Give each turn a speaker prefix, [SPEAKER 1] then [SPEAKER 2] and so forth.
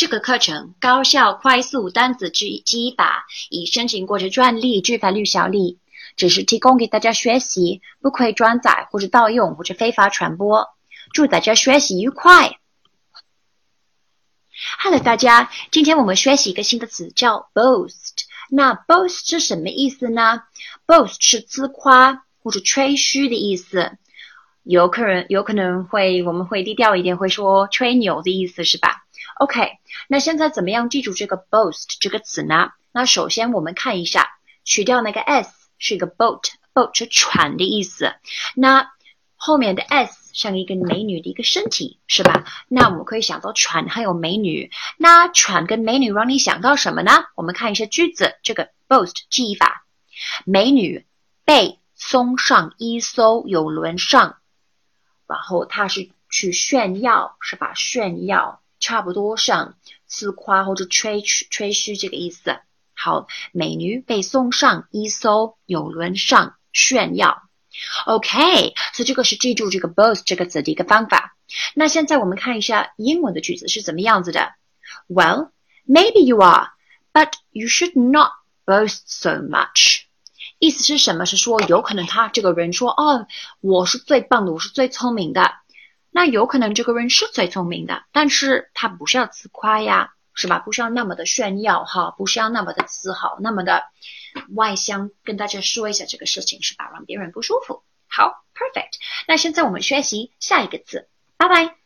[SPEAKER 1] 这个课程高效快速单词记忆法，已申请过的专利具法律效力，只是提供给大家学习，不可以转载或者盗用或者非法传播。祝大家学习愉快。Hello，大家，今天我们学习一个新的词叫 boast。那 boast 是什么意思呢？boast 是自夸或者吹嘘的意思。有可能有可能会我们会低调一点，会说吹牛的意思是吧？OK，那现在怎么样记住这个 boast 这个词呢？那首先我们看一下，去掉那个 s 是一个 boat，boat 是船的意思。那后面的 s 像一个美女的一个身体是吧？那我们可以想到船还有美女。那船跟美女让你想到什么呢？我们看一下句子，这个 boast 记忆法，美女被送上一艘游轮上，然后他是去炫耀是吧？炫耀。差不多像自夸或者吹吹嘘这个意思。好，美女被送上一艘游轮上炫耀。OK，所以这个是记住这个 boast 这个词的一个方法。那现在我们看一下英文的句子是怎么样子的。Well, maybe you are, but you should not boast so much。意思是什么？是说有可能他这个人说，哦，我是最棒的，我是最聪明的。那有可能这个人是最聪明的，但是他不需要自夸呀，是吧？不需要那么的炫耀哈，不需要那么的自豪，那么的外向，跟大家说一下这个事情，是吧？让别人不舒服。好，perfect。那现在我们学习下一个字，拜拜。